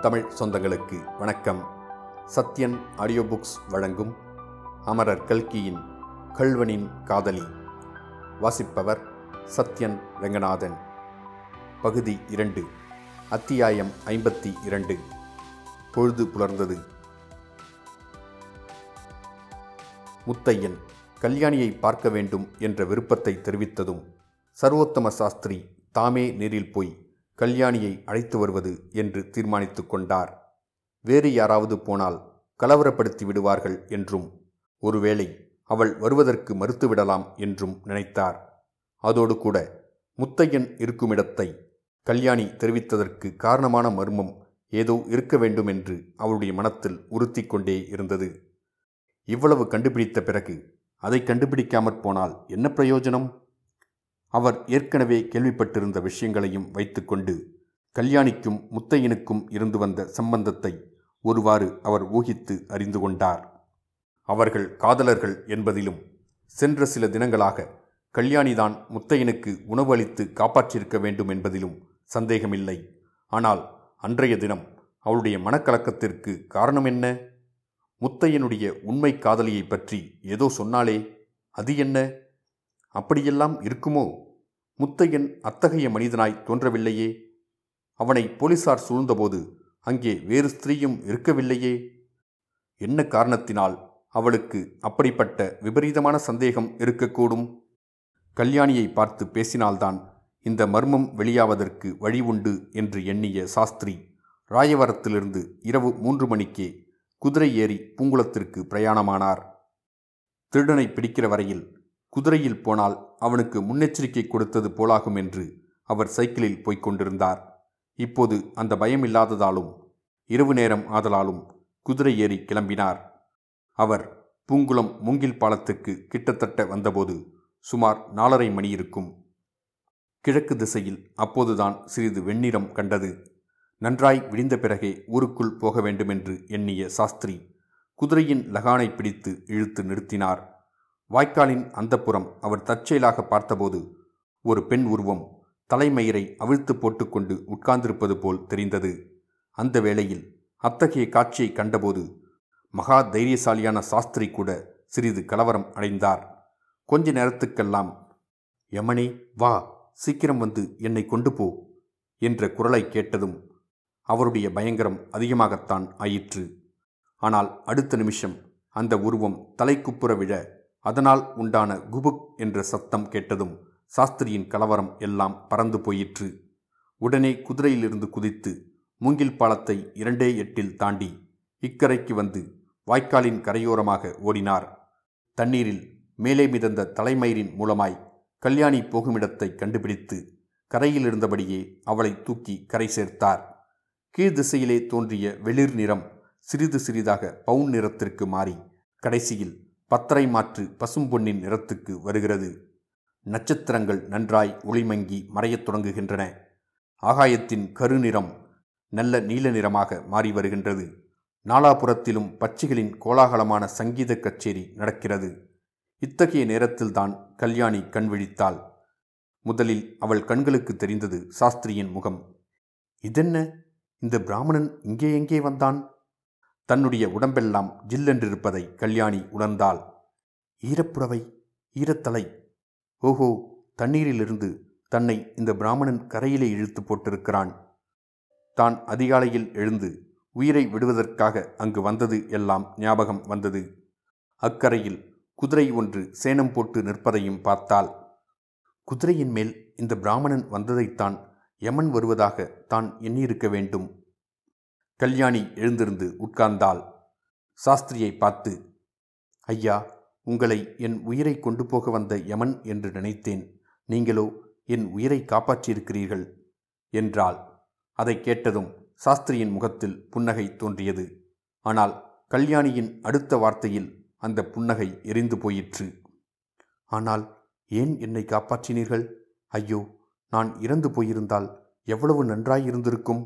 தமிழ் சொந்தங்களுக்கு வணக்கம். Sathyan audio books வழங்கும் அமரர் கல்கியின் கள்வனின் காதலி. வாசிப்பவர் சத்யன் ரங்கநாதன். பகுதி இரண்டு அத்தியாயம் ஐம்பத்தி இரண்டு பொழுது புலர்ந்தது. முத்தையன் கல்யாணியை பார்க்க வேண்டும் என்ற விருப்பத்தை தெரிவித்ததும் சர்வோத்தம சாஸ்திரி தாமே நேரில் போய் கல்யாணியை அழைத்து வருவது என்று தீர்மானித்து கொண்டார். வேறு யாராவது போனால் கலவரப்படுத்தி விடுவார்கள் என்றும் ஒருவேளை அவள் வருவதற்கு மறுத்துவிடலாம் என்றும் நினைத்தார். அதோடு கூட முத்தையன் இருக்குமிடத்தை கல்யாணி தெரிவித்ததற்கு காரணமான மர்மம் ஏதோ இருக்க வேண்டும் என்று அவளுடைய மனத்தில் உறுத்தி கொண்டே இருந்தது. இவ்வளவு கண்டுபிடித்த பிறகு அதை கண்டுபிடிக்காமற் போனால் என்ன பிரயோஜனம்? அவர் ஏற்கனவே கேள்விப்பட்டிருந்த விஷயங்களையும் வைத்துக்கொண்டு கல்யாணிக்கும் முத்தையனுக்கும் இருந்து வந்த சம்பந்தத்தை ஒருவாறு அவர் ஊகித்து அறிந்து கொண்டார். அவர்கள் காதலர்கள் என்பதிலும் சென்ற சில தினங்களாக கல்யாணிதான் முத்தையனுக்கு உணவு அளித்து காப்பாற்றியிருக்க வேண்டும் என்பதிலும் சந்தேகமில்லை. ஆனால் அன்றைய தினம் அவளுடைய மனக்கலக்கத்திற்கு காரணம் என்ன? முத்தையனுடைய உண்மை காதலியை பற்றி ஏதோ சொன்னாலே அது என்ன? அப்படியெல்லாம் இருக்குமோ? முத்தையன் அத்தகைய மனிதனாய் தோன்றவில்லையே. அவனை போலீசார் சூழ்ந்தபோது அங்கே வேறு ஸ்திரீயும் இருக்கவில்லையே. என்ன காரணத்தினால் அவளுக்கு அப்படிப்பட்ட விபரீதமான சந்தேகம் இருக்கக்கூடும்? கல்யாணியை பார்த்து பேசினால்தான் இந்த மர்மம் வெளியாவதற்கு வழி உண்டு என்று எண்ணிய சாஸ்திரி ராயவரத்திலிருந்து இரவு மூன்று மணிக்கே குதிரை ஏறி பூங்குளத்திற்கு பிரயாணமானார். திருடனை பிடிக்கிற வரையில் குதிரையில் போனால் அவனுக்கு முன்னெச்சரிக்கை கொடுத்தது போலாகும் என்று அவர் சைக்கிளில் போய்க் கொண்டிருந்தார். இப்போது அந்த பயம் இல்லாததாலும் இரவு நேரம் ஆதலாலும் குதிரை ஏறி கிளம்பினார். அவர் பூங்குளம் மூங்கில் பாலத்துக்கு கிட்டத்தட்ட வந்தபோது சுமார் நாலரை மணி இருக்கும். கிழக்கு திசையில் அப்போதுதான் சிறிது வெண்ணிறம் கண்டது. நன்றாய் விடிந்த பிறகே ஊருக்குள் போக வேண்டுமென்று எண்ணிய சாஸ்திரி குதிரையின் லகானை பிடித்து இழுத்து நிறுத்தினார். வாய்க்காலின் அந்தப்புறம் அவர் தற்செயலாக பார்த்தபோது ஒரு பெண் உருவம் தலைமயிரை அவிழ்த்து போட்டுக்கொண்டு உட்கார்ந்திருப்பது போல் தெரிந்தது. அந்த வேளையில் அத்தகைய காட்சியை கண்டபோது மகா தைரியசாலியான சாஸ்திரி கூட சிறிது கலவரம் அடைந்தார். கொஞ்ச நேரத்துக்கெல்லாம் யமனே வா சீக்கிரம் வந்து என்னை கொண்டு போ என்ற குரலை கேட்டதும் அவருடைய பயங்கரம் அதிகமாகத்தான் ஆயிற்று. ஆனால் அடுத்த நிமிஷம் அந்த உருவம் தலைக்குப்புற விழ அதனால் உண்டான குபுக் என்ற சத்தம் கேட்டதும் சாஸ்திரியின் கலவரம் எல்லாம் பறந்து போயிற்று. உடனே குதிரையிலிருந்து குதித்து மூங்கில் பாலத்தை இரண்டே எட்டில் தாண்டி இக்கரைக்கு வந்து வாய்க்காலின் கரையோரமாக ஓடினார். தண்ணீரில் மேலே மிதந்த தலைமயிரின் மூலமாய் கல்யாணி போகுமிடத்தை கண்டுபிடித்து கரையில் இருந்தபடியே அவளை தூக்கி கரை சேர்த்தார். கீழ் திசையிலே தோன்றிய வெளிர் நிறம் சிறிது சிறிதாக பவுன் நிறத்திற்கு மாறி கடைசியில் பத்தரை மாற்று பசும் பொன்னின் நிறத்துக்கு வருகிறது. நட்சத்திரங்கள் நன்றாய் ஒளிமங்கி மறையத் தொடங்குகின்றன. ஆகாயத்தின் கருநிறம் நல்ல நீல நிறமாக மாறி வருகின்றது. நாலாபுரத்திலும் பட்சிகளின் கோலாகலமான சங்கீத கச்சேரி நடக்கிறது. இத்தகைய நேரத்தில்தான் கல்யாணி கண் விழித்தாள். முதலில் அவள் கண்களுக்கு தெரிந்தது சாஸ்திரியின் முகம். இதென்ன? இந்த பிராமணன் இங்கே எங்கே வந்தான்? தன்னுடைய உடம்பெல்லாம் ஜில்லென்றிருப்பதை கல்யாணி உணர்ந்தாள். ஈரப்புறவை ஈரத்தலை. ஓஹோ தண்ணீரிலிருந்து தன்னை இந்த பிராமணன் கரையிலே இழுத்து போட்டிருக்கிறான். தான் அதிகாலையில் எழுந்து உயிரை விடுவதற்காக அங்கு வந்தது எல்லாம் ஞாபகம் வந்தது. அக்கரையில் குதிரை ஒன்று சேனம் போட்டு நிற்பதையும் பார்த்தாள். குதிரையின் மேல் இந்த பிராமணன் வந்ததைத்தான் யமன் வருவதாக தான் எண்ணியிருக்க வேண்டும். கல்யாணி எழுந்திருந்து உட்கார்ந்தாள். சாஸ்திரியை பார்த்து ஐயா உங்களை என் உயிரை கொண்டு போக வந்த யமன் என்று நினைத்தேன். நீங்களோ என் உயிரை காப்பாற்றியிருக்கிறீர்கள் என்றாள். அதை கேட்டதும் சாஸ்திரியின் முகத்தில் புன்னகை தோன்றியது. ஆனால் கல்யாணியின் அடுத்த வார்த்தையில் அந்த புன்னகை எரிந்து போயிற்று. ஆனால் ஏன் என்னை காப்பாற்றினீர்கள்? ஐயோ நான் இறந்து போயிருந்தால் எவ்வளவு நன்றாயிருந்திருக்கும்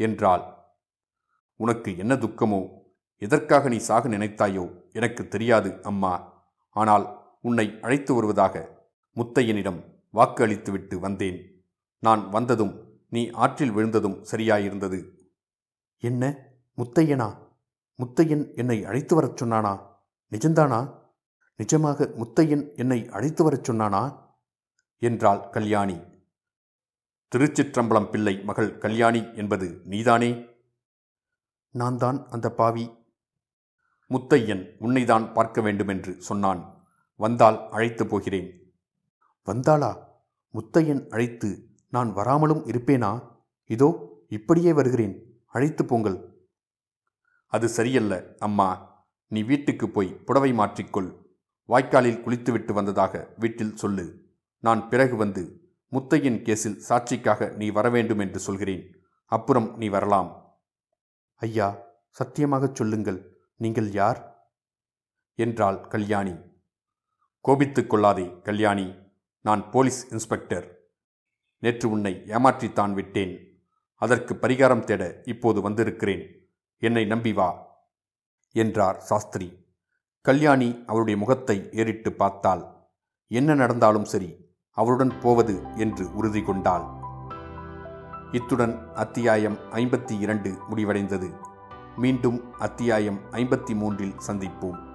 என்றாள். உனக்கு என்ன துக்கமோ எதற்காக நீ சாக நினைத்தாயோ எனக்கு தெரியாது அம்மா. ஆனால் உன்னை அழைத்து வருவதாக முத்தையனிடம் வாக்கு அளித்துவிட்டு வந்தேன். நான் வந்ததும் நீ ஆற்றில் விழுந்ததும் சரியாயிருந்தது. என்ன? முத்தையனா? முத்தையன் என்னை அழைத்து வரச் சொன்னானா? நிஜந்தானா? நிஜமாக முத்தையன் என்னை அழைத்து வரச் சொன்னானா? என்றாள் கல்யாணி. திருச்சிற்றம்பலம் பிள்ளை மகள் கல்யாணி என்பது நீதானே? நான் தான் அந்த பாவி. முத்தையன் உன்னைதான் பார்க்க வேண்டுமென்று சொன்னான். வந்தால் அழைத்து போகிறேன். வந்தாளா? முத்தையன் அழைத்து நான் வராமலும் இருப்பேனா? இதோ இப்படியே வருகிறேன். அழைத்து போங்கள். அது சரியல்ல அம்மா. நீ வீட்டுக்கு போய் புடவை மாற்றிக்கொள். வாய்க்காலில் குளித்துவிட்டு வந்ததாக வீட்டில் சொல்லு. நான் பிறகு வந்து முத்தையன் கேஸில் சாட்சிக்காக நீ வரவேண்டும் என்று சொல்கிறேன். அப்புறம் நீ வரலாம். ஐயா சத்தியமாகச் சொல்லுங்கள். நீங்கள் யார்? என்றாள் கல்யாணி. கோபித்துக் கொள்ளாதே கல்யாணி. நான் போலீஸ் இன்ஸ்பெக்டர். நேற்று உன்னை ஏமாற்றித்தான் விட்டேன். அதற்கு பரிகாரம் தேட இப்போது வந்திருக்கிறேன். என்னை நம்பி வா என்றார் சாஸ்திரி. கல்யாணி அவருடைய முகத்தை ஏறிட்டு பார்த்தாள். என்ன நடந்தாலும் சரி அவருடன் போவது என்று உறுதி கொண்டாள். இத்துடன் அத்தியாயம் ஐம்பத்தி இரண்டு முடிவடைந்தது. மீண்டும் அத்தியாயம் ஐம்பத்தி மூன்றில் சந்திப்போம்.